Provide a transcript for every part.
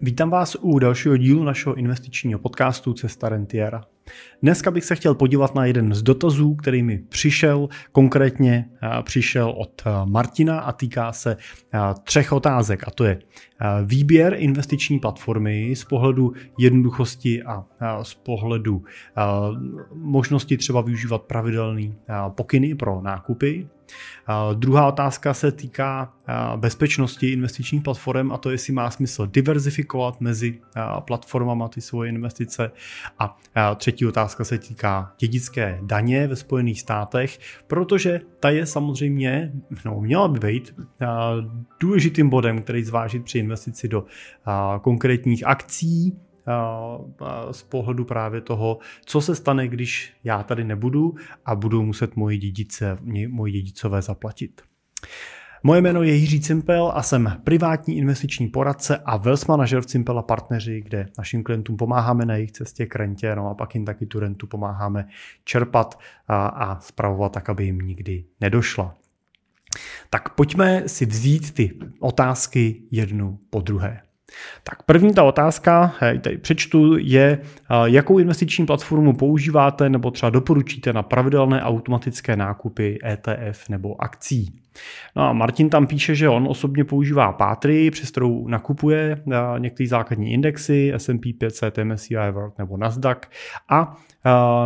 Vítám vás u dalšího dílu našeho investičního podcastu Cesta Rentiera. Dneska bych se chtěl podívat na jeden z dotazů, který mi přišel, konkrétně eh, přišel od eh, Martina a týká se eh, třech otázek a to je výběr investiční platformy z pohledu jednoduchosti a z pohledu možnosti třeba využívat pravidelný pokyny pro nákupy, Druhá otázka se týká bezpečnosti investičních platform a to, jestli má smysl diverzifikovat mezi platformama ty svoje investice. A třetí otázka se týká dědické daně ve Spojených státech, protože ta je samozřejmě, no měla by být důležitým bodem, který zvážit při investici do konkrétních akcí, z pohledu právě toho, co se stane, když já tady nebudu a budou muset moji, dědice, moji dědicové zaplatit. Moje jméno je Jiří Cimpel a jsem privátní investiční poradce a wealth manager v Cimpel a partneři, kde našim klientům pomáháme na jejich cestě k rentě, no a pak jim taky tu rentu pomáháme čerpat a, a spravovat tak, aby jim nikdy nedošla. Tak pojďme si vzít ty otázky jednu po druhé. Tak první ta otázka, tady přečtu, je, jakou investiční platformu používáte nebo třeba doporučíte na pravidelné automatické nákupy ETF nebo akcí. No a Martin tam píše, že on osobně používá Patry, přes kterou nakupuje některé základní indexy, S&P 500, MSCI World nebo Nasdaq a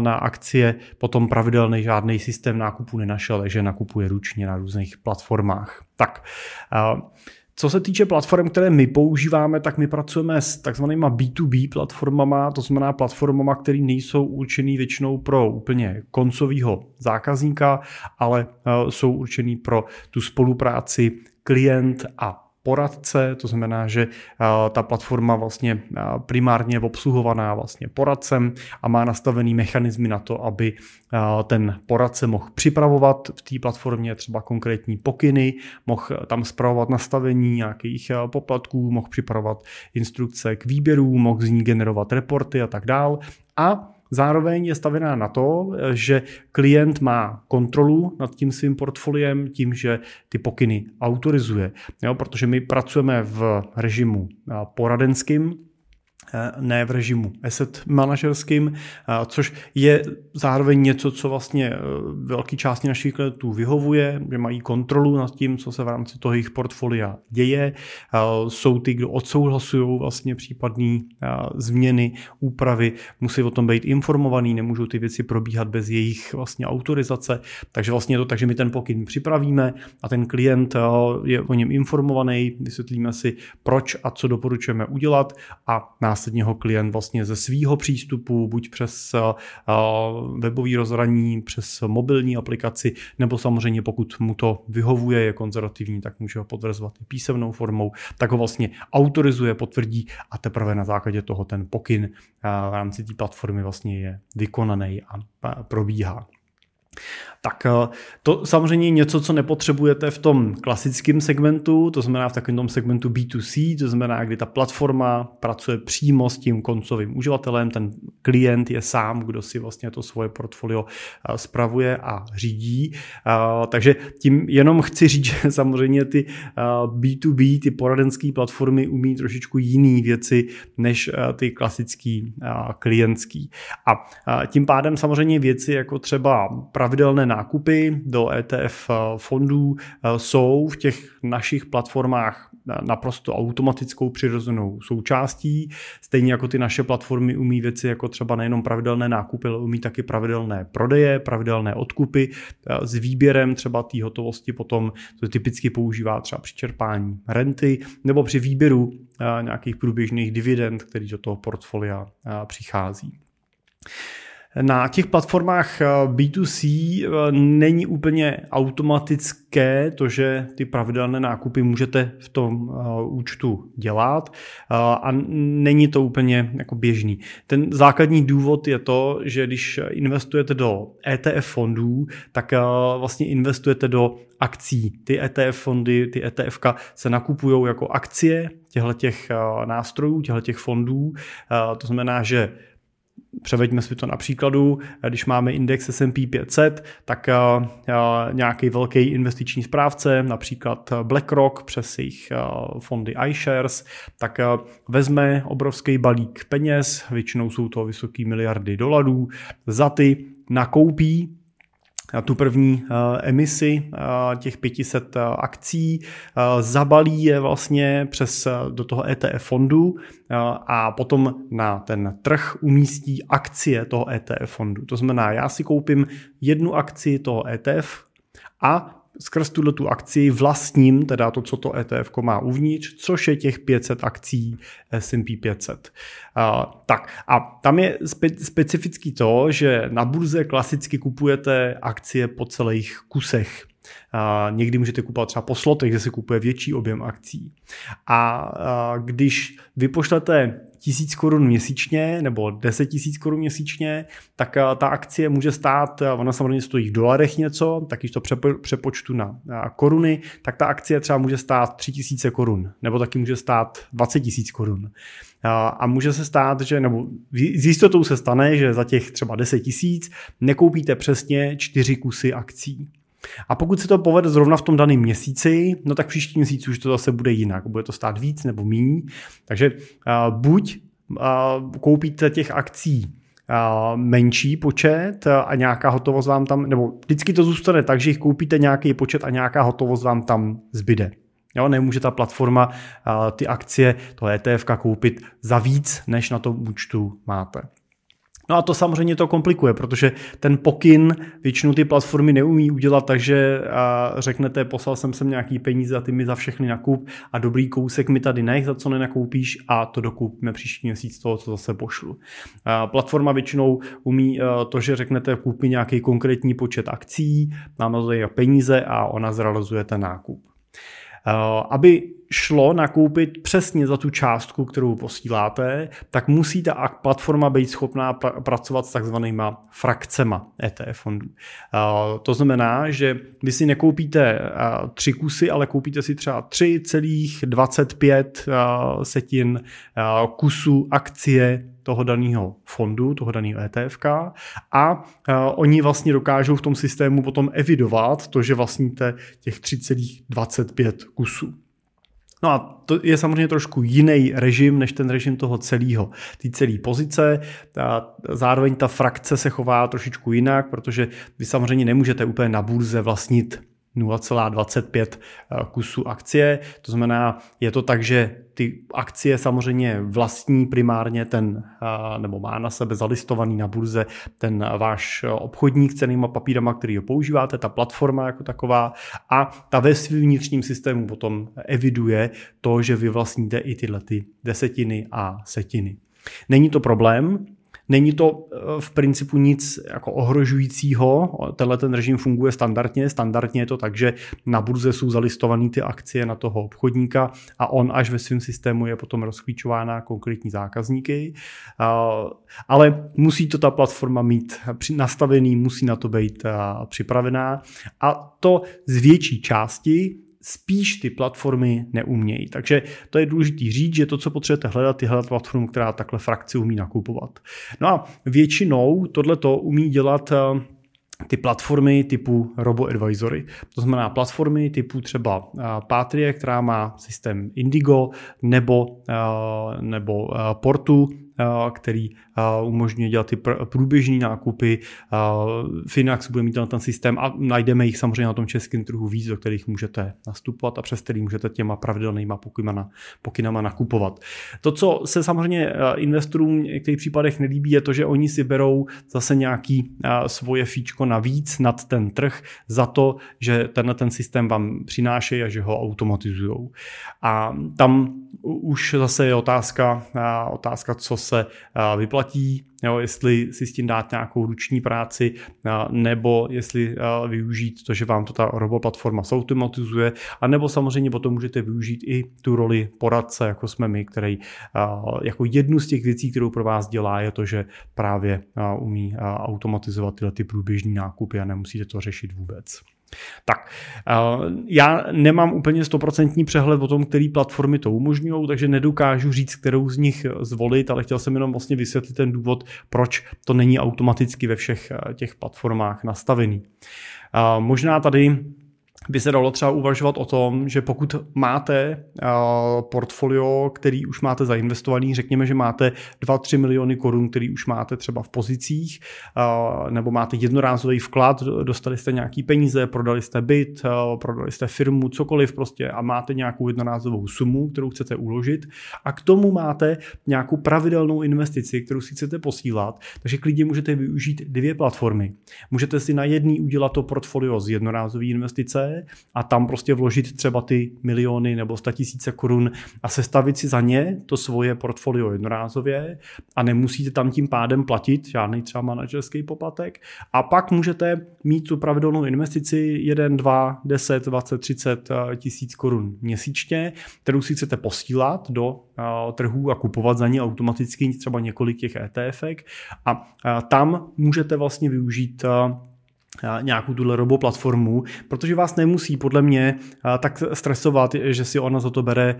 na akcie potom pravidelný žádný systém nákupu nenašel, takže nakupuje ručně na různých platformách. Tak, co se týče platform, které my používáme, tak my pracujeme s takzvanýma B2B platformama, to znamená platformama, které nejsou určený většinou pro úplně koncového zákazníka, ale eh, jsou určený pro tu spolupráci klient a poradce, to znamená, že ta platforma vlastně primárně je obsluhovaná vlastně poradcem a má nastavený mechanizmy na to, aby ten poradce mohl připravovat v té platformě třeba konkrétní pokyny, mohl tam zpravovat nastavení nějakých poplatků, mohl připravovat instrukce k výběru, mohl z ní generovat reporty a tak dál. A Zároveň je stavěná na to, že klient má kontrolu nad tím svým portfoliem tím, že ty pokyny autorizuje. Jo, protože my pracujeme v režimu poradenským, ne v režimu asset manažerským, eh, což je zároveň něco, co vlastně eh, velké části našich klientů vyhovuje, že mají kontrolu nad tím, co se v rámci toho jejich portfolia děje. Jsou ty, kdo odsouhlasují vlastně případné změny, úpravy, musí o tom být informovaný, nemůžou ty věci probíhat bez jejich vlastně autorizace, takže vlastně je to tak, že my ten pokyn připravíme a ten klient je o něm informovaný, vysvětlíme si, proč a co doporučujeme udělat a nás následně ho klient vlastně ze svýho přístupu, buď přes eh, webový rozhraní, přes mobilní aplikaci, nebo samozřejmě pokud mu to vyhovuje, je konzervativní, tak může ho potvrzovat i písemnou formou, tak ho vlastně autorizuje, potvrdí a teprve na základě toho ten pokyn eh, v rámci té platformy vlastně je vykonaný a probíhá. Tak eh, to samozřejmě je něco, co nepotřebujete v tom klasickém segmentu, to znamená v takovém tom segmentu B2C, to znamená, kdy ta platforma pracuje přímo s tím koncovým uživatelem, ten klient je sám, kdo si vlastně to svoje portfolio eh, spravuje a řídí. Eh, takže tím jenom chci říct, že samozřejmě ty B2B, ty poradenské platformy umí trošičku jiné věci než ty klasické klientský. A tím pádem samozřejmě věci jako třeba pravidelné nákupy do ETF eh, fondů eh, jsou v těch našich platformách naprosto automatickou přirozenou součástí. Stejně jako ty naše platformy umí věci jako třeba nejenom pravidelné nákupy, ale umí taky pravidelné prodeje, pravidelné odkupy eh, s výběrem třeba té hotovosti potom, to typicky používá třeba při čerpání renty nebo při výběru nějakých průběžných dividend, který do toho portfolia přichází. Na těch platformách eh, B2C eh, není úplně automatické to, že ty pravidelné nákupy můžete v tom eh, účtu dělat a není to úplně jako běžný. Ten základní důvod je to, že když investujete do ETF fondů, tak vlastně investujete do akcí. Ty ETF fondy, ty ETF se nakupují jako akcie těchto nástrojů, těchto fondů. To znamená, že Převeďme si to na příkladu, když máme index S&P 500, tak nějaký velký investiční správce, například BlackRock přes jejich fondy iShares, tak vezme obrovský balík peněz, většinou jsou to vysoké miliardy dolarů, za ty nakoupí tu první emisi těch 500 akcí, zabalí je vlastně přes do toho ETF fondu a potom na ten trh umístí akcie toho ETF fondu. To znamená, já si koupím jednu akci toho ETF a skrz tuhle tu akci vlastním, teda to, co to ETF má uvnitř, což je těch 500 akcí S&P 500. Uh, tak a tam je spe- specifický to, že na burze klasicky kupujete akcie po celých kusech. Uh, někdy můžete kupovat třeba po slotech, kde se kupuje větší objem akcí. A uh, když vy pošlete tisíc korun měsíčně nebo 10 tisíc korun měsíčně, tak eh, ta akcie může stát, eh, ona samozřejmě stojí v dolarech něco, tak když to přepočtu na koruny, tak ta akcie třeba může stát 3 tisíce korun, nebo taky může stát 20 tisíc korun. A může se stát, že, nebo s jistotou se stane, že za těch třeba 10 tisíc nekoupíte přesně čtyři kusy akcí. A pokud se to povede zrovna v tom daném měsíci, no tak příští měsíc už to zase bude jinak. Bude to stát víc nebo míň. Takže uh, buď uh, koupíte těch akcí menší počet a nějaká hotovost vám tam, nebo vždycky to zůstane tak, že jich koupíte nějaký počet a nějaká hotovost vám tam zbyde. Jo, nemůže ta platforma ty akcie, to ETF koupit za víc, než na tom účtu máte. No a to samozřejmě to komplikuje, protože ten pokyn většinou ty platformy neumí udělat, takže řeknete, poslal jsem sem nějaký peníze a ty mi za všechny nakup a dobrý kousek mi tady nech, za co nenakoupíš a to dokupíme příští měsíc toho, co zase pošlu. Platforma většinou umí to, že řeknete, mi nějaký konkrétní počet akcí, nám na peníze a ona zrealizuje ten nákup. Aby šlo nakoupit přesně za tu částku, kterou posíláte, tak musí ta platforma být schopná pr- pracovat s takzvanýma frakcema ETF fondů. To znamená, že vy si nekoupíte tři kusy, ale koupíte si třeba 3,25 uh, setin kusů akcie toho daného fondu, toho daného ETF a oni vlastně dokážou v tom systému potom evidovat to, že vlastníte těch 3,25 kusů. No a to je samozřejmě trošku jiný režim, než ten režim toho celého, ty celé pozice. A zároveň ta frakce se chová trošičku jinak, protože vy samozřejmě nemůžete úplně na burze vlastnit 0,25 eh, kusů akcie. To znamená, je to tak, že ty akcie samozřejmě vlastní primárně ten, eh, nebo má na sebe zalistovaný na burze ten váš obchodník cenýma papírama, který ho používáte, ta platforma jako taková a ta ve svým vnitřním systému potom eviduje to, že vy vlastníte i tyhle ty desetiny a setiny. Není to problém, Není to eh, v principu nic jako ohrožujícího, tenhle ten režim funguje standardně, standardně je to tak, že na burze jsou zalistované ty akcie na toho obchodníka a on až ve svém systému je potom rozklíčová na konkrétní zákazníky, ale musí to ta platforma mít nastavený, musí na to být eh, připravená. A to z větší části spíš ty platformy neumějí. Takže to je důležité říct, že to, co potřebujete hledat, je hledat platformu, která takhle frakci umí nakupovat. No a většinou tohle to umí dělat eh, ty platformy typu robo-advisory. To znamená platformy typu třeba eh, Patria, která má systém Indigo nebo, eh, nebo Portu, který umožňuje dělat ty průběžní nákupy. Finax bude mít na ten systém a najdeme jich samozřejmě na tom českém trhu víc, do kterých můžete nastupovat a přes který můžete těma pravidelnýma pokynama, pokynama nakupovat. To, co se samozřejmě investorům v některých případech nelíbí, je to, že oni si berou zase nějaký svoje fíčko navíc nad ten trh za to, že tenhle ten systém vám přináší a že ho automatizují. A tam už zase je otázka, otázka co se vyplatí, jo, jestli si s tím dát nějakou ruční práci, nebo jestli využít to, že vám to ta roboplatforma zautomatizuje, a nebo samozřejmě potom můžete využít i tu roli poradce, jako jsme my, který jako jednu z těch věcí, kterou pro vás dělá, je to, že právě umí automatizovat tyhle ty průběžní nákupy a nemusíte to řešit vůbec. Tak, já nemám úplně stoprocentní přehled o tom, který platformy to umožňují, takže nedokážu říct, kterou z nich zvolit, ale chtěl jsem jenom vlastně vysvětlit ten důvod, proč to není automaticky ve všech těch platformách nastavený. Možná tady by se dalo třeba uvažovat o tom, že pokud máte uh, portfolio, který už máte zainvestovaný, řekněme, že máte 2-3 miliony korun, který už máte třeba v pozicích, uh, nebo máte jednorázový vklad, dostali jste nějaký peníze, prodali jste byt, uh, prodali jste firmu, cokoliv prostě a máte nějakou jednorázovou sumu, kterou chcete uložit a k tomu máte nějakou pravidelnou investici, kterou si chcete posílat, takže klidně můžete využít dvě platformy. Můžete si na jedný udělat to portfolio z jednorázové investice, a tam prostě vložit třeba ty miliony nebo tisíce korun a sestavit si za ně to svoje portfolio jednorázově a nemusíte tam tím pádem platit žádný třeba manažerský poplatek. A pak můžete mít tu pravidelnou investici 1, 2, 10, 20, 30 tisíc korun měsíčně, kterou si chcete posílat do trhů a kupovat za ně automaticky třeba několik těch ETF a tam můžete vlastně využít nějakou tuhle robo platformu, protože vás nemusí podle mě tak stresovat, že si ona za to bere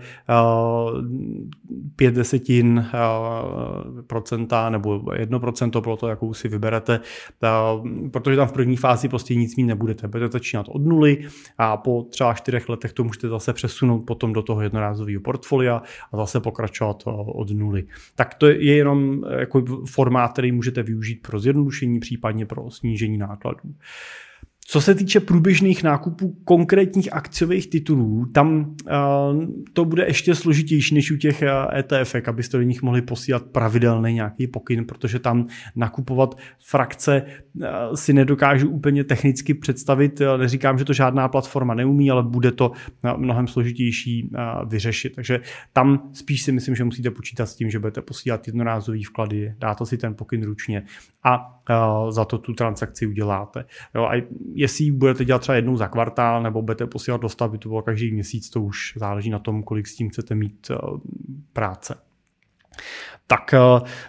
pět desetin procenta nebo jedno procento pro to, jakou si vyberete, protože tam v první fázi prostě nic mít nebudete. Budete začínat od nuly a po třeba čtyřech letech to můžete zase přesunout potom do toho jednorázového portfolia a zase pokračovat od nuly. Tak to je jenom jako formát, který můžete využít pro zjednodušení, případně pro snížení nákladů. Co se týče průběžných nákupů konkrétních akciových titulů, tam uh, to bude ještě složitější než u těch ETF, abyste do nich mohli posílat pravidelný nějaký pokyn, protože tam nakupovat frakce uh, si nedokážu úplně technicky představit. Neříkám, že to žádná platforma neumí, ale bude to mnohem složitější uh, vyřešit. Takže tam spíš si myslím, že musíte počítat s tím, že budete posílat jednorázový vklady, dáte si ten pokyn ručně a za to tu transakci uděláte. Jo, a jestli budete dělat třeba jednou za kvartál nebo budete posílat dostavby, to bylo každý měsíc, to už záleží na tom, kolik s tím chcete mít práce. Tak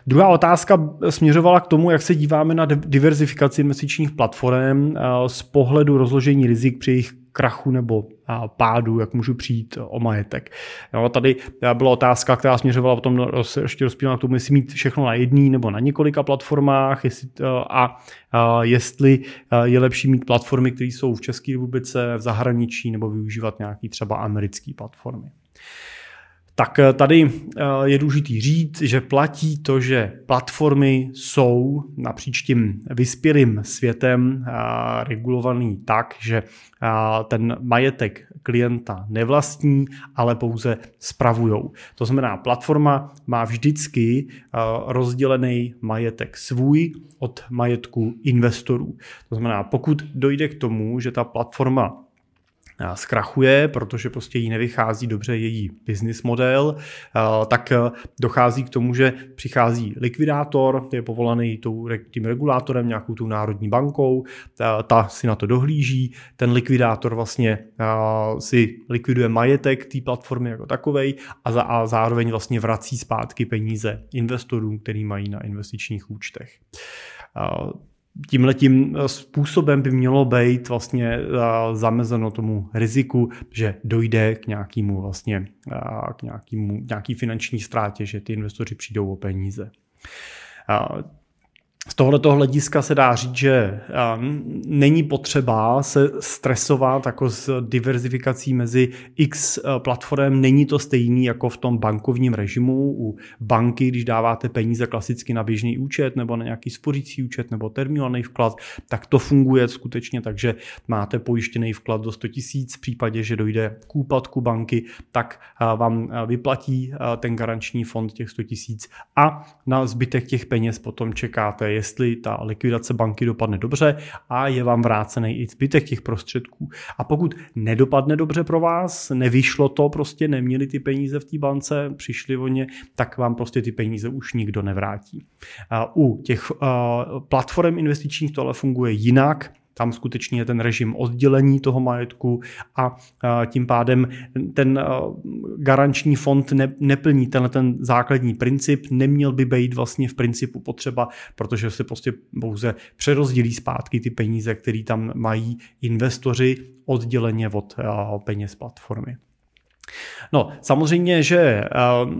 druhá otázka směřovala k tomu, jak se díváme na diverzifikaci investičních platform z pohledu rozložení rizik při jejich krachu nebo pádu, jak můžu přijít o majetek. Jo, tady byla otázka, která směřovala potom ještě rozpínala k tomu, jestli mít všechno na jedný nebo na několika platformách jestli, a, a jestli je lepší mít platformy, které jsou v České republice, v zahraničí nebo využívat nějaký třeba americké platformy. Tak eh, tady eh, je důležitý říct, že platí to, že platformy jsou napříč tím vyspělým světem eh, regulovaný tak, že ten majetek klienta nevlastní, ale pouze spravujou. To znamená, platforma má vždycky rozdělený majetek svůj od majetku investorů. To znamená, pokud dojde k tomu, že ta platforma zkrachuje, protože prostě jí nevychází dobře její business model, tak dochází k tomu, že přichází likvidátor, je povolaný tím regulátorem, nějakou tou národní bankou, ta si na to dohlíží, ten likvidátor vlastně si likviduje majetek té platformy jako takovej a zároveň vlastně vrací zpátky peníze investorům, který mají na investičních účtech tímhletím eh, způsobem by mělo být vlastně eh, zamezeno tomu riziku, že dojde k nějakému vlastně eh, k nějakému, nějaký finanční ztrátě, že ty investoři přijdou o peníze. Z tohoto hlediska se dá říct, že není potřeba se stresovat jako s diverzifikací mezi x platform. Není to stejný jako v tom bankovním režimu u banky, když dáváte peníze klasicky na běžný účet nebo na nějaký spořící účet nebo terminovaný vklad, tak to funguje skutečně tak, že máte pojištěný vklad do 100 tisíc. V případě, že dojde k úpadku banky, tak vám vyplatí ten garanční fond těch 100 tisíc a na zbytek těch peněz potom čekáte jestli ta likvidace banky dopadne dobře a je vám vrácený i zbytek těch prostředků. A pokud nedopadne dobře pro vás, nevyšlo to, prostě neměli ty peníze v té bance, přišli o ně, tak vám prostě ty peníze už nikdo nevrátí. U těch platform investičních to ale funguje jinak, tam skutečně je ten režim oddělení toho majetku a tím pádem ten garanční fond neplní tenhle ten základní princip, neměl by být vlastně v principu potřeba, protože se prostě pouze přerozdělí zpátky ty peníze, které tam mají investoři odděleně od peněz platformy. No, samozřejmě, že uh,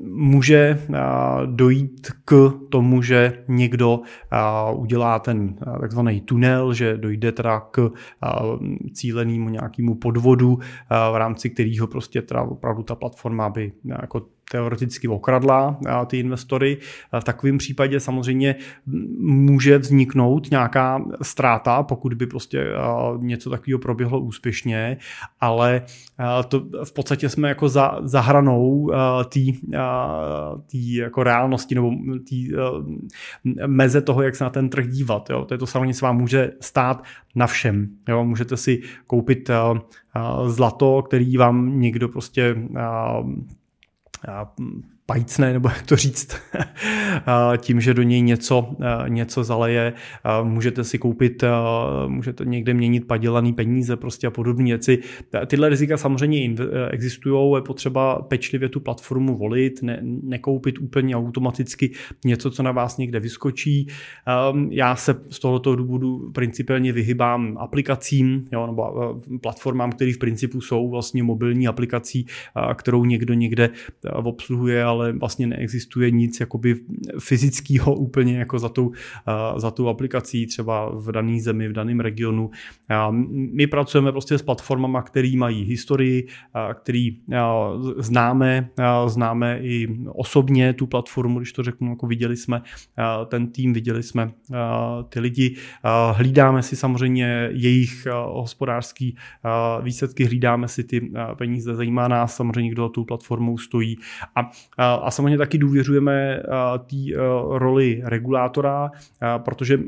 může uh, dojít k tomu, že někdo uh, udělá ten uh, takzvaný tunel, že dojde teda k uh, cílenému nějakému podvodu, v rámci kterého prostě teda opravdu ta platforma by jako teoreticky okradla ty investory. V takovém případě samozřejmě může vzniknout nějaká ztráta, pokud by prostě něco takového proběhlo úspěšně, ale to v podstatě jsme jako za, za hranou té jako reálnosti nebo té meze toho, jak se na ten trh dívat. Jo. To je to samozřejmě se vám může stát na všem. Jo. Můžete si koupit zlato, který vám někdo prostě ja, pajcne, nebo jak to říct, tím, že do něj něco, něco zaleje, můžete si koupit, můžete někde měnit padělaný peníze prostě a podobné věci. Tyhle rizika samozřejmě existují, je potřeba pečlivě tu platformu volit, ne, nekoupit úplně automaticky něco, co na vás někde vyskočí. Já se z tohoto důvodu principiálně vyhybám aplikacím, jo, nebo platformám, které v principu jsou vlastně mobilní aplikací, kterou někdo někde obsluhuje, ale vlastně neexistuje nic jakoby fyzického úplně jako za tou, za tou aplikací třeba v dané zemi, v daném regionu. My pracujeme prostě s platformami, které mají historii, který známe, známe i osobně tu platformu, když to řeknu, jako viděli jsme ten tým, viděli jsme ty lidi, hlídáme si samozřejmě jejich hospodářský výsledky, hlídáme si ty peníze, zajímá nás samozřejmě, kdo tu platformou stojí. A, a samozřejmě taky důvěřujeme té roli regulátora, protože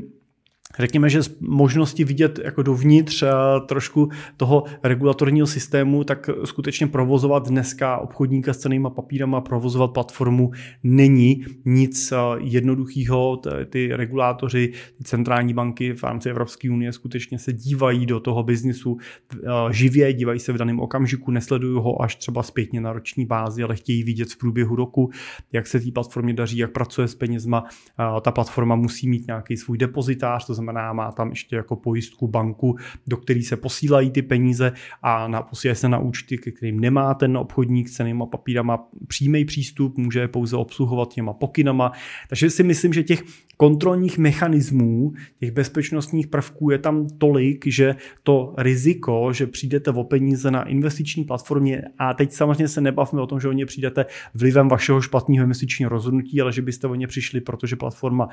řekněme, že z možnosti vidět jako dovnitř eh, trošku toho regulatorního systému, tak skutečně provozovat dneska obchodníka s cenými papírama, provozovat platformu není nic eh, jednoduchého. Ty regulátoři, ty centrální banky v rámci Evropské unie skutečně se dívají do toho biznisu eh, živě, dívají se v daném okamžiku, nesledují ho až třeba zpětně na roční bázi, ale chtějí vidět v průběhu roku, jak se té platformě daří, jak pracuje s penězma. Ta platforma musí mít nějaký svůj depozitář, to znamená má tam ještě jako pojistku banku, do který se posílají ty peníze a na, posílají se na účty, ke kterým nemá ten obchodník cenýma papírama přímý přístup, může je pouze obsluhovat těma pokynama. Takže si myslím, že těch kontrolních mechanismů, těch bezpečnostních prvků je tam tolik, že to riziko, že přijdete o peníze na investiční platformě a teď samozřejmě se nebavme o tom, že o ně přijdete vlivem vašeho špatného investičního rozhodnutí, ale že byste o ně přišli, protože platforma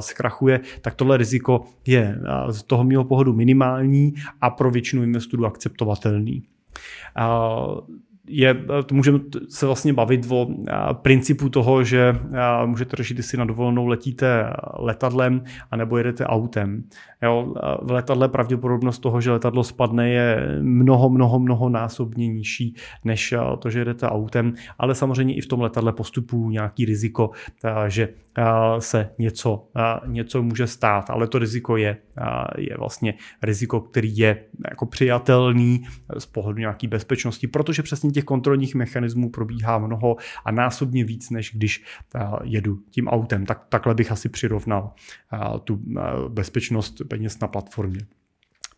zkrachuje, tak tohle riziko je z toho mého pohledu minimální a pro většinu investorů akceptovatelný je, to můžeme se vlastně bavit o principu toho, že můžete řešit, jestli na dovolenou letíte letadlem a nebo jedete autem. Jo, v letadle pravděpodobnost toho, že letadlo spadne, je mnoho, mnoho, mnoho násobně nižší, než to, že jedete autem, ale samozřejmě i v tom letadle postupují nějaký riziko, že se něco, něco může stát, ale to riziko je, je vlastně riziko, který je jako přijatelný z pohledu nějaký bezpečnosti, protože přesně těch kontrolních mechanismů probíhá mnoho a násobně víc, než když jedu tím autem. Tak, takhle bych asi přirovnal tu bezpečnost peněz na platformě.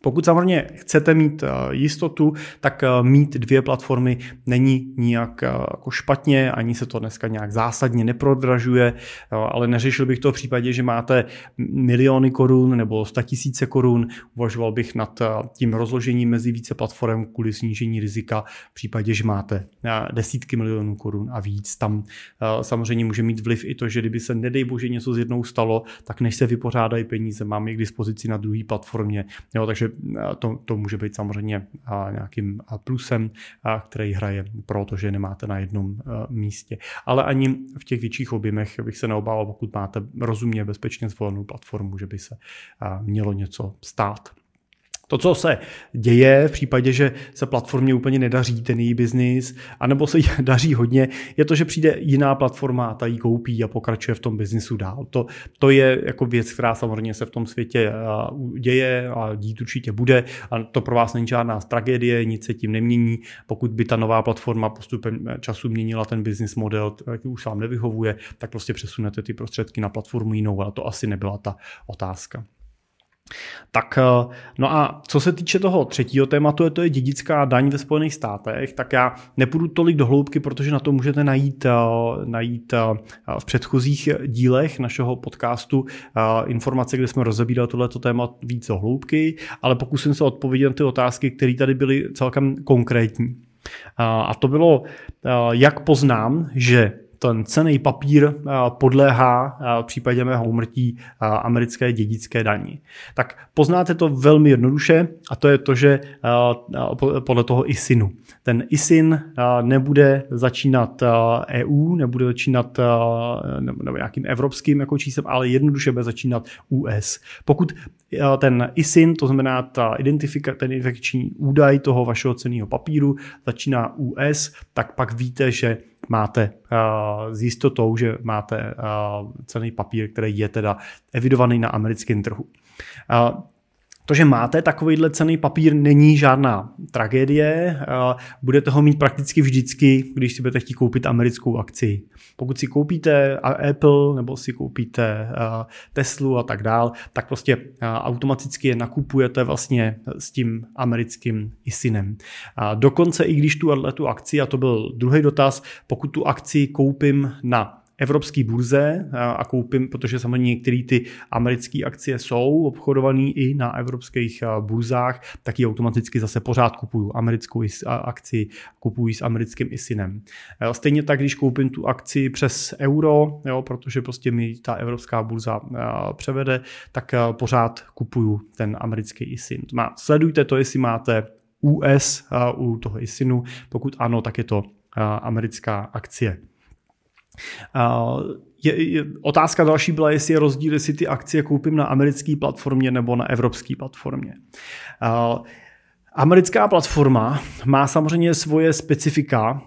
Pokud samozřejmě chcete mít eh, jistotu, tak eh, mít dvě platformy není nijak eh, jako špatně, ani se to dneska nějak zásadně neprodražuje, ale neřešil bych to v případě, že máte miliony korun nebo tisíce korun, uvažoval bych nad tím rozložením mezi více platform kvůli snížení rizika v případě, že máte desítky milionů korun a víc. Tam samozřejmě může mít vliv i to, že kdyby se nedej bože něco z jednou stalo, tak než se vypořádají peníze, mám je k dispozici na druhé platformě. Jo, takže to, to může být samozřejmě nějakým plusem, který hraje pro to, že nemáte na jednom místě. Ale ani v těch větších objemech bych se neobával, pokud máte rozumně bezpečně zvolenou platformu, že by se mělo něco stát. To, co se děje v případě, že se platformě úplně nedaří ten její biznis, anebo se jí daří hodně, je to, že přijde jiná platforma a ta ji koupí a pokračuje v tom biznisu dál. To, to je jako věc, která samozřejmě se v tom světě děje a dít určitě bude a to pro vás není žádná tragédie, nic se tím nemění. Pokud by ta nová platforma postupem času měnila ten business model, který už vám nevyhovuje, tak prostě přesunete ty prostředky na platformu jinou, ale to asi nebyla ta otázka. Tak eh, no a co se týče toho třetího tématu, je to je dědická daň ve Spojených státech, tak já nepůjdu tolik do hloubky, protože na to můžete najít, eh, najít eh, v předchozích dílech našeho podcastu informace, kde jsme rozebírali tohleto téma víc do hloubky, ale pokusím se odpovědět na ty otázky, které tady byly celkem konkrétní. A to bylo, jak poznám, že ten cený papír eh, podléhá eh, v případě mého umrtí eh, americké dědické daní. Tak poznáte to velmi jednoduše a to je to, že podle toho ISINu. Ten ISIN nebude začínat EU, e nebude začínat nebo nějakým evropským jako číslem, ale jednoduše bude začínat US. Pokud ten ISIN, to znamená ta identifika, ten identifikační údaj toho vašeho ceného papíru, začíná US, tak pak víte, že máte uh, s jistotou, že máte uh, cený papír, který je teda evidovaný na americkém trhu. Uh, to, že máte takovýhle cený papír, není žádná tragédie. Budete ho mít prakticky vždycky, když si budete chtít koupit americkou akci. Pokud si koupíte Apple nebo si koupíte Teslu a tak dál, tak prostě automaticky je nakupujete vlastně s tím americkým ISINem. Dokonce i když tu, tu akci, a to byl druhý dotaz, pokud tu akci koupím na evropské burze a koupím, protože samozřejmě některé ty americké akcie jsou obchodované i na evropských burzách, tak ji automaticky zase pořád kupuju americkou akci, kupuji s americkým ISINem. Stejně tak, když koupím tu akci přes euro, jo, protože prostě mi ta evropská burza převede, tak pořád kupuju ten americký ISIN. Sledujte to, jestli máte US u toho ISINu, pokud ano, tak je to americká akcie. Je, je, otázka další byla, jestli je rozdíl, jestli ty akcie koupím na americké platformě nebo na evropské platformě. Uh, Americká platforma má samozřejmě svoje specifika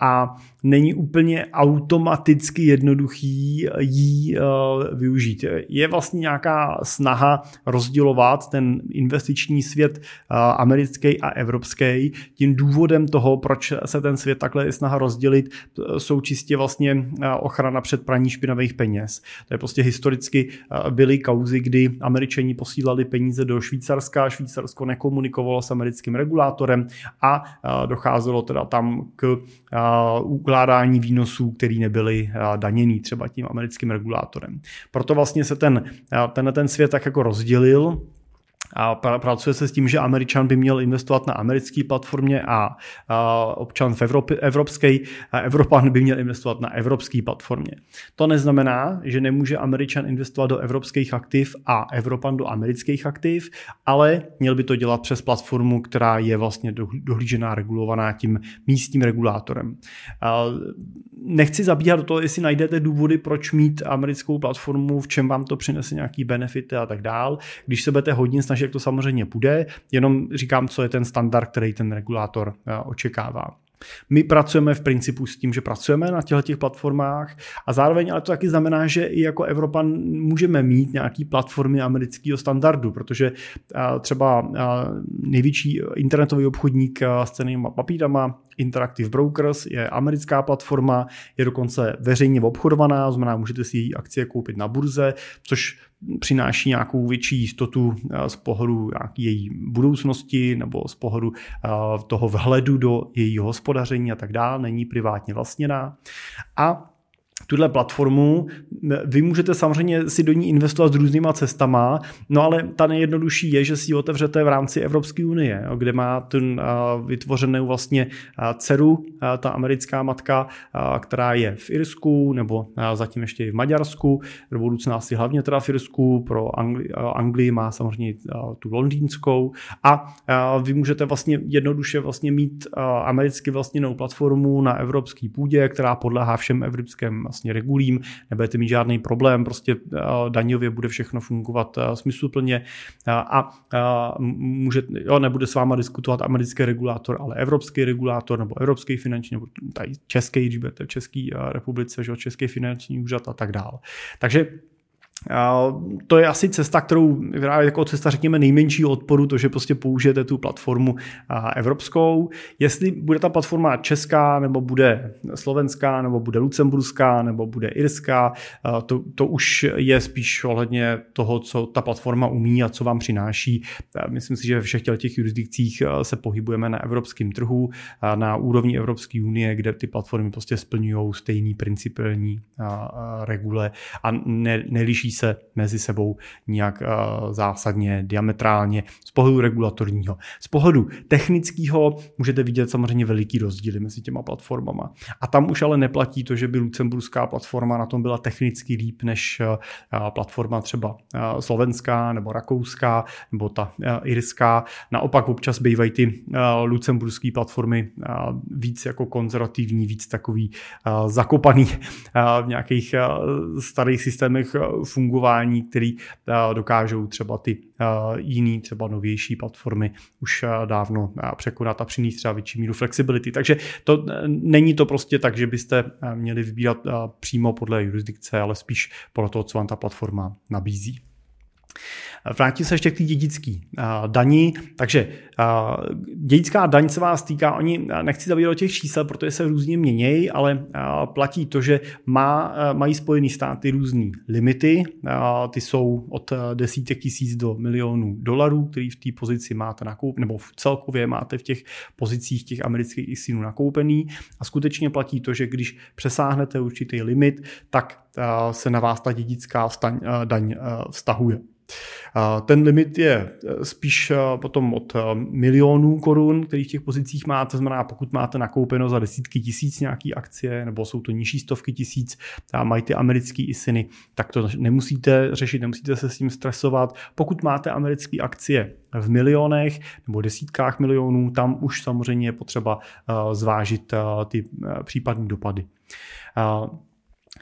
a není úplně automaticky jednoduchý jí uh, využít. Je vlastně nějaká snaha rozdělovat ten investiční svět uh, americký a evropský. Tím důvodem toho, proč se ten svět takhle je snaha rozdělit, jsou čistě vlastně ochrana před praní špinavých peněz. To je prostě historicky byly kauzy, kdy američani posílali peníze do Švýcarska, Švýcarsko nekomunikovalo s americkým regulátorem a docházelo teda tam k ukládání výnosů, které nebyly eh, daněný třeba tím americkým regulátorem. Proto vlastně se ten, eh, ten, ten svět tak jako rozdělil a pracuje se s tím, že Američan by měl investovat na americké platformě a, a občan v Evropě, evropské a Evropan by měl investovat na evropské platformě. To neznamená, že nemůže Američan investovat do evropských aktiv a Evropan do amerických aktiv, ale měl by to dělat přes platformu, která je vlastně dohlížená, regulovaná tím místním regulátorem. A nechci zabíhat do toho, jestli najdete důvody, proč mít americkou platformu, v čem vám to přinese nějaký benefity a tak dál. Když se budete hodně snažit, jak to samozřejmě bude, jenom říkám, co je ten standard, který ten regulátor eh, očekává. My pracujeme v principu s tím, že pracujeme na těchto těch platformách a zároveň ale to taky znamená, že i jako Evropan můžeme mít nějaký platformy amerického standardu, protože třeba největší internetový obchodník s cenými papírama Interactive Brokers je americká platforma, je dokonce veřejně obchodovaná, znamená, můžete si její akcie koupit na burze, což přináší nějakou větší jistotu z pohledu její budoucnosti nebo z pohledu toho vhledu do jejího hospodaření a tak dále, není privátně vlastněná. A tuhle platformu. Vy můžete samozřejmě si do ní investovat s různýma cestama, no ale ta nejjednodušší je, že si ji otevřete v rámci Evropské unie, kde má ten vytvořenou vlastně dceru, ta americká matka, která je v Irsku, nebo zatím ještě i v Maďarsku, do budoucna asi hlavně teda v Irsku, pro Angli- Anglii má samozřejmě tu londýnskou a vy můžete vlastně jednoduše vlastně mít americky vlastněnou platformu na evropský půdě, která podléhá všem evropským vlastně regulím, nebudete mít žádný problém, prostě daňově bude všechno fungovat smysluplně a, a může, jo, nebude s váma diskutovat americký regulátor, ale evropský regulátor nebo evropský finanční, nebo tady český, když budete v České republice, že, český finanční úřad a tak dále. Takže to je asi cesta, kterou jako cesta, řekněme, nejmenšího odporu, to, že prostě použijete tu platformu evropskou. Jestli bude ta platforma česká, nebo bude slovenská, nebo bude lucemburská, nebo bude irská, to, to už je spíš ohledně toho, co ta platforma umí a co vám přináší. Myslím si, že ve všech těch jurisdikcích se pohybujeme na evropském trhu, na úrovni Evropské unie, kde ty platformy prostě splňují stejný principiální regule a ne, neliší se mezi sebou nějak uh, zásadně, diametrálně z pohledu regulatorního. Z pohledu technického můžete vidět samozřejmě veliký rozdíly mezi těma platformama. A tam už ale neplatí to, že by lucemburská platforma na tom byla technicky líp než uh, platforma třeba uh, slovenská nebo rakouská nebo ta irská. Naopak občas bývají ty lucemburské platformy víc jako konzervativní, víc takový zakopaný v nějakých starých systémech uh, fungování, který eh, dokážou třeba ty eh, jiný, třeba novější platformy už eh, dávno překonat a přinést třeba větší míru flexibility. Takže to není to prostě tak, že byste měli vybírat přímo podle jurisdikce, ale spíš podle toho, co vám ta platforma nabízí. Vrátím se ještě k té dědické daní. Takže dědická daň se vás týká, oni nechci zabývat do těch čísel, protože se různě měnějí, ale platí to, že má, mají Spojené státy různé limity. Ty jsou od desítek tisíc do milionů dolarů, který v té pozici máte nakoup, nebo v celkově máte v těch pozicích těch amerických ISINů nakoupený. A skutečně platí to, že když přesáhnete určitý limit, tak se na vás ta dědická daň vztahuje. Ten limit je eh, spíš eh, potom od eh, milionů korun, který v těch pozicích máte, znamená pokud máte nakoupeno za desítky tisíc nějaký akcie, nebo jsou to nižší stovky tisíc, a mají ty americké ISINy, tak to nemusíte řešit, nemusíte se s tím stresovat. Pokud máte americké akcie v milionech nebo desítkách milionů, tam už samozřejmě je potřeba zvážit ty případné dopady.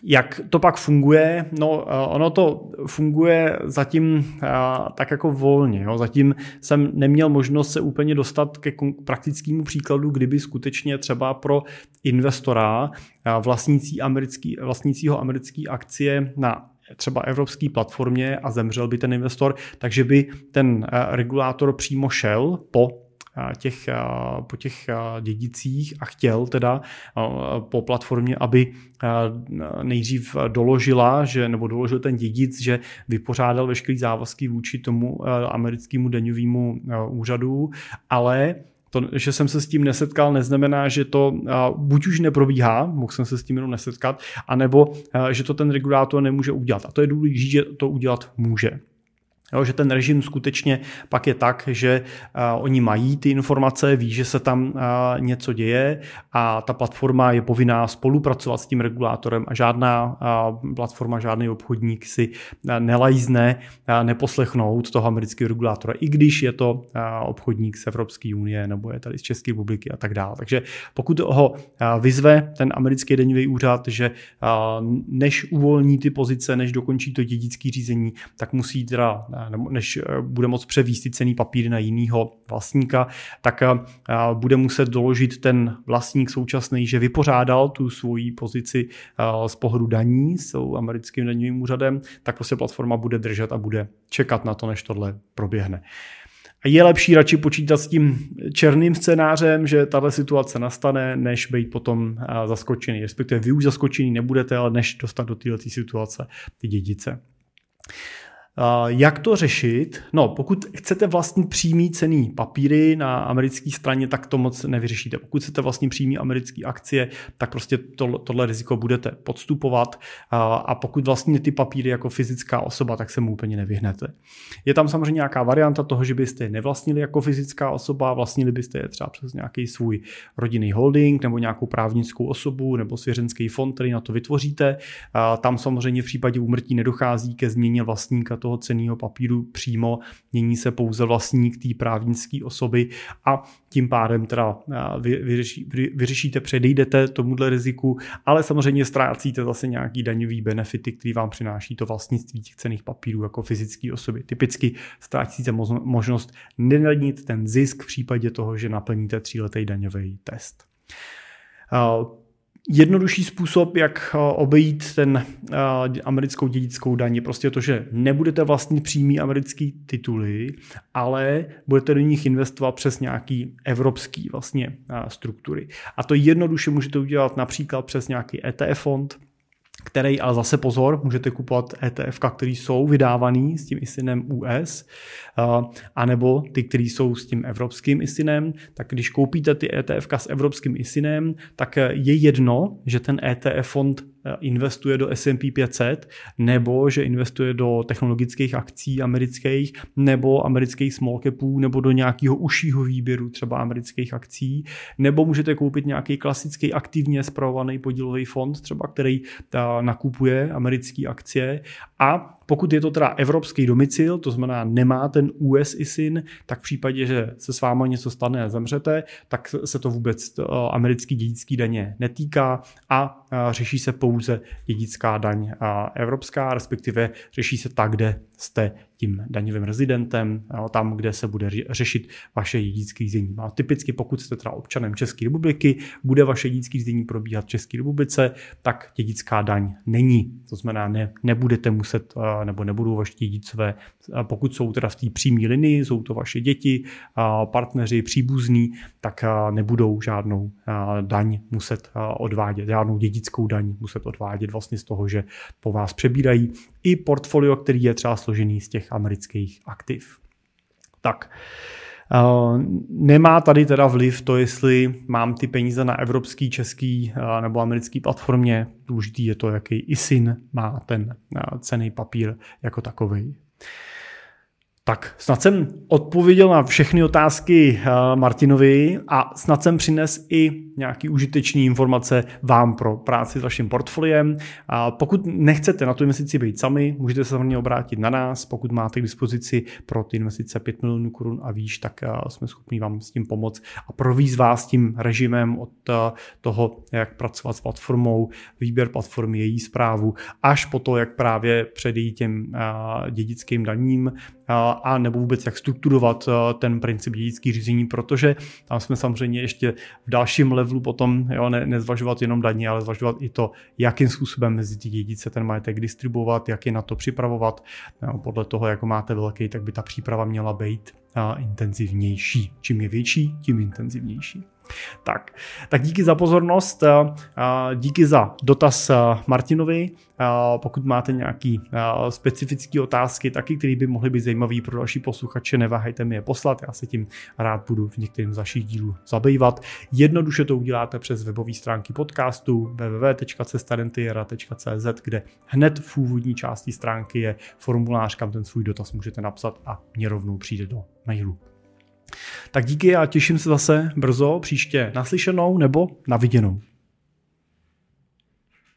Jak to pak funguje? No, eh, ono to funguje zatím eh, tak jako volně. Jo. Zatím jsem neměl možnost se úplně dostat ke praktickému příkladu, kdyby skutečně třeba pro investora eh, vlastnící americký, vlastnícího americké akcie na třeba evropské platformě a zemřel by ten investor, takže by ten regulátor přímo šel po těch, po těch dědicích a chtěl teda po platformě, aby nejdřív doložila, že, nebo doložil ten dědic, že vypořádal veškerý závazky vůči tomu americkému daňovému úřadu, ale to, že jsem se s tím nesetkal, neznamená, že to buď už neprobíhá, mohl jsem se s tím jenom nesetkat, anebo že to ten regulátor nemůže udělat. A to je důležité, že to udělat může. Jo, že ten režim skutečně pak je tak, že uh, oni mají ty informace, ví, že se tam uh, něco děje a ta platforma je povinná spolupracovat s tím regulátorem a žádná uh, platforma, žádný obchodník si uh, nelajzne uh, neposlechnout toho amerického regulátora, i když je to uh, obchodník z Evropské unie nebo je tady z České republiky a tak dále. Takže pokud ho uh, vyzve ten americký daňový úřad, že uh, než uvolní ty pozice, než dokončí to dědické řízení, tak musí teda než eh, bude moct převíst ty cený papíry na jinýho vlastníka, tak eh, bude muset doložit ten vlastník současný, že vypořádal tu svoji pozici eh, z pohledu daní s americkým daňovým úřadem, tak prostě platforma bude držet a bude čekat na to, než tohle proběhne. Je lepší radši počítat s tím černým scénářem, že tahle situace nastane, než být potom zaskočený. Respektive vy už zaskočený nebudete, ale než dostat do této situace ty dědice. Jak to řešit? No, pokud chcete vlastnit přímý cený papíry na americké straně, tak to moc nevyřešíte. Pokud chcete vlastnit přímý americké akcie, tak prostě to, tohle riziko budete podstupovat a pokud vlastníte ty papíry jako fyzická osoba, tak se mu úplně nevyhnete. Je tam samozřejmě nějaká varianta toho, že byste je nevlastnili jako fyzická osoba, vlastnili byste je třeba přes nějaký svůj rodinný holding nebo nějakou právnickou osobu nebo svěřenský fond, který na to vytvoříte. Tam samozřejmě v případě úmrtí nedochází ke změně vlastníka toho ceného papíru přímo, mění se pouze vlastník té právnické osoby a tím pádem teda vy, vyřeší, vy, vyřešíte, předejdete tomuhle riziku, ale samozřejmě ztrácíte zase nějaký daňový benefity, který vám přináší to vlastnictví těch cených papírů jako fyzické osoby. Typicky ztrácíte možnost nedanit ten zisk v případě toho, že naplníte tříletý daňový test. Jednodušší způsob, jak obejít ten americkou dědickou daň, je prostě to, že nebudete vlastnit přímý americký tituly, ale budete do nich investovat přes nějaký evropský vlastně struktury. A to jednoduše můžete udělat například přes nějaký ETF fond, který, ale zase pozor, můžete kupovat ETF, který jsou vydávaný s tím ISINem US, anebo ty, které jsou s tím evropským ISINem, tak když koupíte ty ETF s evropským ISINem, tak je jedno, že ten ETF fond investuje do S&P 500, nebo že investuje do technologických akcí amerických, nebo amerických small capů, nebo do nějakého užšího výběru třeba amerických akcí, nebo můžete koupit nějaký klasický aktivně spravovaný podílový fond, třeba který eh, nakupuje americké akcie a pokud je to teda evropský domicil, to znamená nemá ten US ISIN, tak v případě, že se s váma něco stane a zemřete, tak se to vůbec eh, americký dědický daně netýká a řeší se pouze dědická daň evropská, respektive řeší se tak, kde jste tím daňovým rezidentem, tam, kde se bude řešit vaše dědické řízení. A typicky, pokud jste teda občanem České republiky, bude vaše dědické řízení probíhat v České republice, tak dědická daň není. To znamená, ne, nebudete muset, nebo nebudou vaši dědicové, pokud jsou teda v té přímé linii, jsou to vaše děti, partneři, příbuzní, tak nebudou žádnou daň muset odvádět, žádnou dědickou daň muset odvádět vlastně z toho, že po vás přebírají i portfolio, který je třeba složený z těch amerických aktiv. Tak, Uh, nemá tady teda vliv to, jestli mám ty peníze na evropský, český uh, nebo americký platformě. Důležitý je to, jaký ISIN má ten uh, cený papír jako takový. Tak snad jsem odpověděl na všechny otázky eh, Martinovi a snad jsem přines i nějaký užitečný informace vám pro práci s vaším portfoliem. A pokud nechcete na tu investici být sami, můžete se samozřejmě obrátit na nás. Pokud máte k dispozici pro ty investice 5 milionů korun a výš, tak eh, jsme schopni vám s tím pomoct a províz vás tím režimem od eh, toho, jak pracovat s platformou, výběr platformy, její zprávu, až po to, jak právě předejít těm dědickým daním, a nebo vůbec jak strukturovat ten princip dědický řízení, protože tam jsme samozřejmě ještě v dalším levelu potom jo, ne, nezvažovat jenom daně, ale zvažovat i to, jakým způsobem mezi ty dědice ten majetek distribuovat, jak je na to připravovat. Jo, podle toho, jak máte velký, tak by ta příprava měla být intenzivnější. Čím je větší, tím intenzivnější. Tak, tak díky za pozornost, díky za dotaz Martinovi. Pokud máte nějaké specifické otázky, taky, které by mohly být zajímavé pro další posluchače, neváhejte mi je poslat, já se tím rád budu v některém z vašich dílů zabývat. Jednoduše to uděláte přes webové stránky podcastu www.cestarentiera.cz, kde hned v úvodní části stránky je formulář, kam ten svůj dotaz můžete napsat a mě rovnou přijde do mailu. Tak díky a těším se zase brzo příště naslyšenou nebo na viděnou.